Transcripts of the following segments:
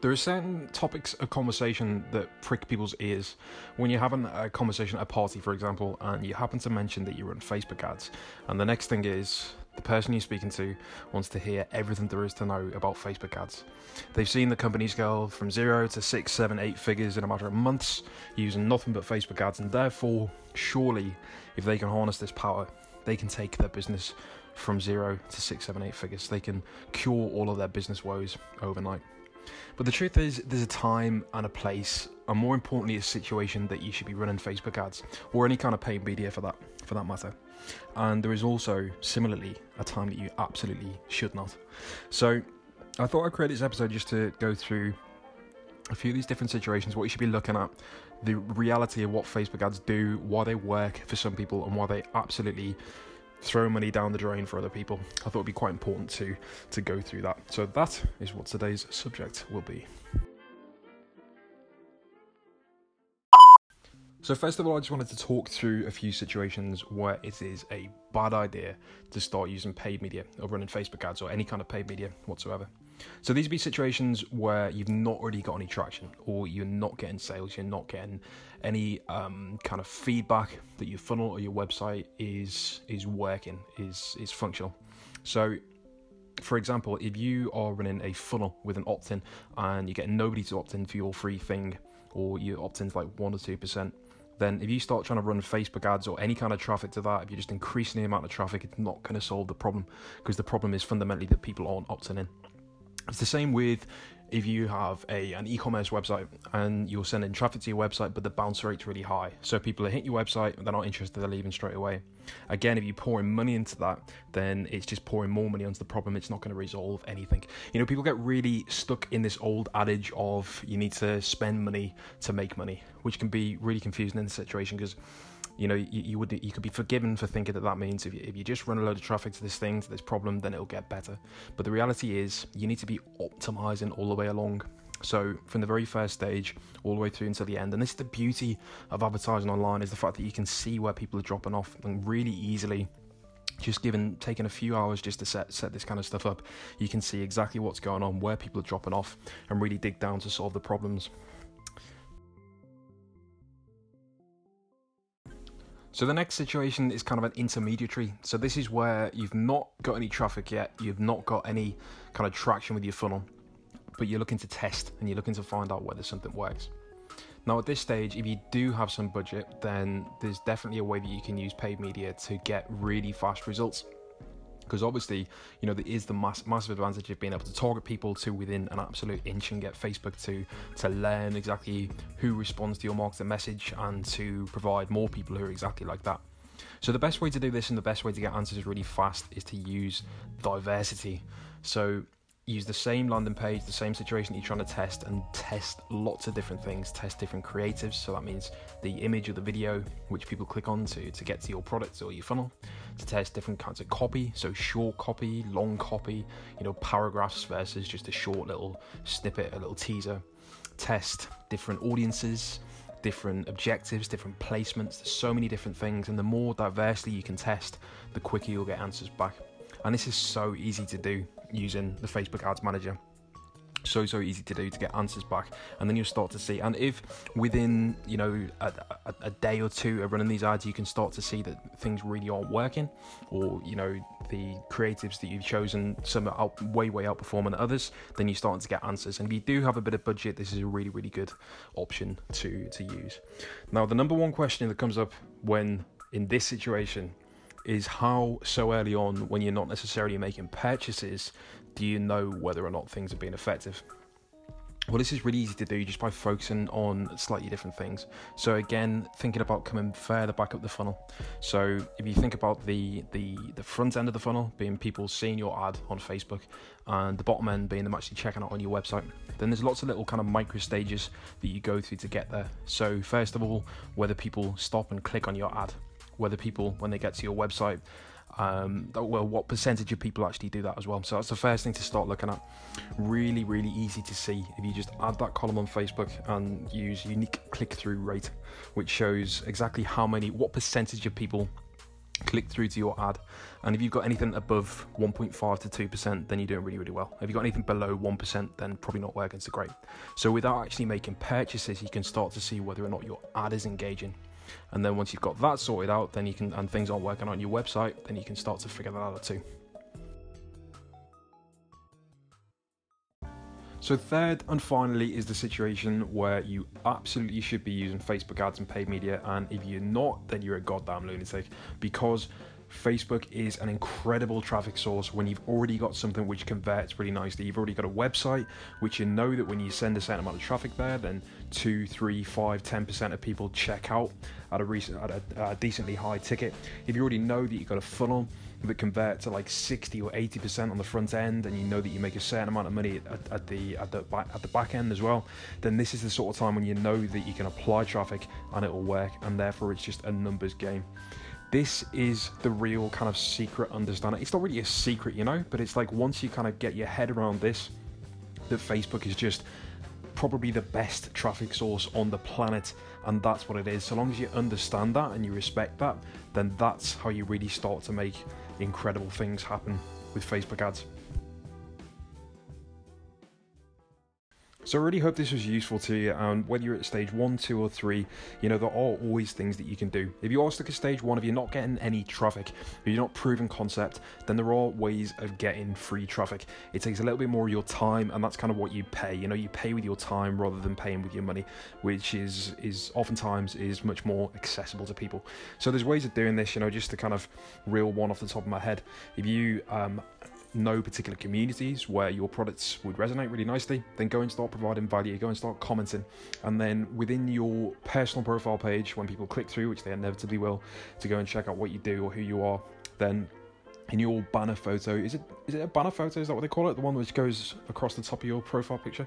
there are certain topics of conversation that prick people's ears. When you're having a conversation at a party, for example, and you happen to mention that you run Facebook ads, and the next thing is the person you're speaking to wants to hear everything there is to know about Facebook ads. They've seen the companies go from zero to six, seven, eight figures in a matter of months using nothing but Facebook ads, and therefore, surely, if they can harness this power, they can take their business from zero to six, seven, eight figures. They can cure all of their business woes overnight. But the truth is, there's a time and a place, and more importantly, a situation that you should be running Facebook ads or any kind of paid media for that, for that matter. And there is also, similarly, a time that you absolutely should not. So, I thought I'd create this episode just to go through a few of these different situations, what you should be looking at, the reality of what Facebook ads do, why they work for some people, and why they absolutely throw money down the drain for other people. I thought it'd be quite important to to go through that. So that is what today's subject will be. So first of all, I just wanted to talk through a few situations where it is a bad idea to start using paid media or running Facebook ads or any kind of paid media whatsoever. So these would be situations where you've not already got any traction, or you're not getting sales, you're not getting any um, kind of feedback that your funnel or your website is is working, is is functional. So for example, if you are running a funnel with an opt-in and you get nobody to opt in for your free thing, or you opt in to like one or two percent, then if you start trying to run Facebook ads or any kind of traffic to that, if you're just increasing the amount of traffic, it's not going to solve the problem because the problem is fundamentally that people aren't opting in. It's the same with if you have a an e-commerce website and you're sending traffic to your website, but the bounce rate's really high. So people are hitting your website, they're not interested, they're leaving straight away. Again, if you're pouring money into that, then it's just pouring more money onto the problem. It's not going to resolve anything. You know, people get really stuck in this old adage of you need to spend money to make money, which can be really confusing in this situation because you know you, you, would you could be forgiven for thinking that that means if you, if you just run a load of traffic to this thing to this problem then it'll get better. But the reality is you need to be optimizing all the way along. So from the very first stage all the way through until the end and this is the beauty of advertising online is the fact that you can see where people are dropping off and really easily. Just given taking a few hours just to set set this kind of stuff up you can see exactly what's going on where people are dropping off and really dig down to solve the problems So the next situation is kind of an intermediary. So this is where you've not got any traffic yet, you've not got any kind of traction with your funnel, but you're looking to test and you're looking to find out whether something works. Now, at this stage, if you do have some budget, then there's definitely a way that you can use paid media to get really fast results because obviously you know there is the mass, massive advantage of being able to target people to within an absolute inch and get facebook to to learn exactly who responds to your marketing message and to provide more people who are exactly like that. So the best way to do this and the best way to get answers really fast is to use diversity. So use the same landing page, the same situation you're trying to test, and test lots of different things. Test different creatives. So that means the image or the video which people click on to to get to your product or your funnel. To test different kinds of copy. So short copy, long copy. You know, paragraphs versus just a short little snippet, a little teaser. Test different audiences different objectives, different placements. There's so many different things, and the more diversely you can test, the quicker you'll get answers back. And this is so easy to do using the Facebook Ads Manager. So so easy to do to get answers back, and then you'll start to see. And if within you know a, a, a, day or two of running these ads, you can start to see that things really aren't working, or you know the creatives that you've chosen some are out, way way outperforming others, then you're starting to get answers. And if you do have a bit of budget, this is a really really good option to to use. Now the number one question that comes up when in this situation is how so early on, when you're not necessarily making purchases, do you know whether or not things are being effective? Well, this is really easy to do just by focusing on slightly different things. So again, thinking about coming further back up the funnel. So if you think about the the the front end of the funnel being people seeing your ad on Facebook, and the bottom end being them actually checking out on your website, then there's lots of little kind of micro stages that you go through to get there. So first of all, whether people stop and click on your ad whether people when they get to your website um, well what percentage of people actually do that as well so that's the first thing to start looking at really really easy to see if you just add that column on facebook and use unique click-through rate which shows exactly how many what percentage of people click through to your ad. And if you've got anything above 1.5 to 2%, then you're doing really, really well. If you've got anything below 1%, then probably not working so great. So without actually making purchases, you can start to see whether or not your ad is engaging. And then once you've got that sorted out, then you can, and things aren't working on your website, then you can start to figure that out too. So, third and finally, is the situation where you absolutely should be using Facebook ads and paid media. And if you're not, then you're a goddamn lunatic because Facebook is an incredible traffic source when you've already got something which converts really nicely. You've already got a website which you know that when you send a certain amount of traffic there, then two, three, five, ten percent of people check out at a recent at a, a decently high ticket. If you already know that you've got a funnel that converts to like 60 or 80 percent on the front end, and you know that you make a certain amount of money at, at the at the back, at the back end as well, then this is the sort of time when you know that you can apply traffic and it will work, and therefore it's just a numbers game this is the real kind of secret understanding. It's not really a secret, you know, but it's like once you kind of get your head around this, that Facebook is just probably the best traffic source on the planet, and that's what it is. So long as you understand that and you respect that, then that's how you really start to make incredible things happen with Facebook ads. So I really hope this was useful to you, and whether you're at stage one, two, or three, you know there are always things that you can do. If you are stuck at stage one, if you're not getting any traffic, if you're not proving concept, then there are ways of getting free traffic. It takes a little bit more of your time, and that's kind of what you pay. You know, you pay with your time rather than paying with your money, which is is oftentimes is much more accessible to people. So there's ways of doing this. You know, just to kind of reel one off the top of my head. If you um, know particular communities where your products would resonate really nicely, then go and start providing value, go and start commenting. And then within your personal profile page, when people click through, which they inevitably will, to go and check out what you do or who you are, then in your banner photo, is it is it a banner photo? Is that what they call it? The one which goes across the top of your profile picture?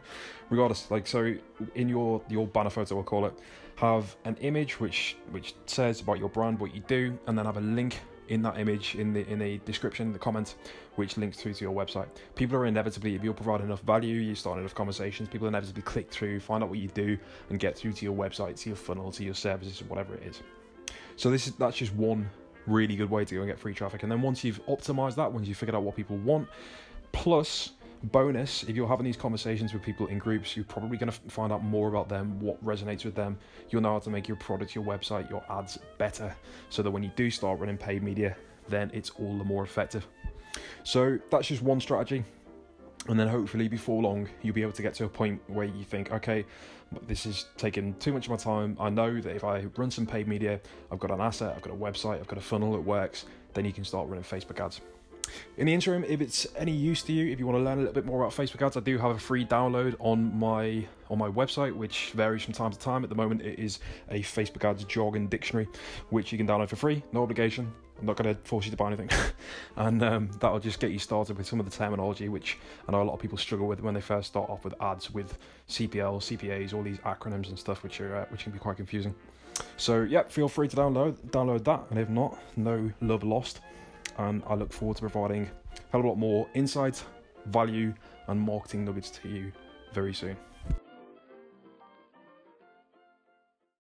Regardless, like so in your your banner photo we'll call it, have an image which which says about your brand, what you do, and then have a link in that image in the in the description, the comments, which links through to your website. People are inevitably, if you provide enough value, you start enough conversations, people inevitably click through, find out what you do, and get through to your website, to your funnel, to your services, whatever it is. So this is that's just one really good way to go and get free traffic. And then once you've optimized that, once you've figured out what people want, plus bonus if you're having these conversations with people in groups you're probably going to find out more about them what resonates with them. You'll know how to make your product your website your ads better so that when you do start running paid media then it's all the more effective. So that's just one strategy. And then hopefully before long you'll be able to get to a point where you think okay this is taking too much of my time. I know that if i run some paid media i've got an asset i've got a website i've got a funnel that works then you can start running facebook ads in the interim, if it's any use to you, if you want to learn a little bit more about Facebook ads, I do have a free download on my on my website, which varies from time to time. At the moment, it is a Facebook ads jargon dictionary, which you can download for free, no obligation. I'm not going to force you to buy anything, and um, that'll just get you started with some of the terminology, which I know a lot of people struggle with when they first start off with ads, with CPL, CPAs, all these acronyms and stuff, which are uh, which can be quite confusing. So yeah, feel free to download download that, and if not, no love lost and I look forward to providing a lot more insight, value, and marketing nuggets to you very soon.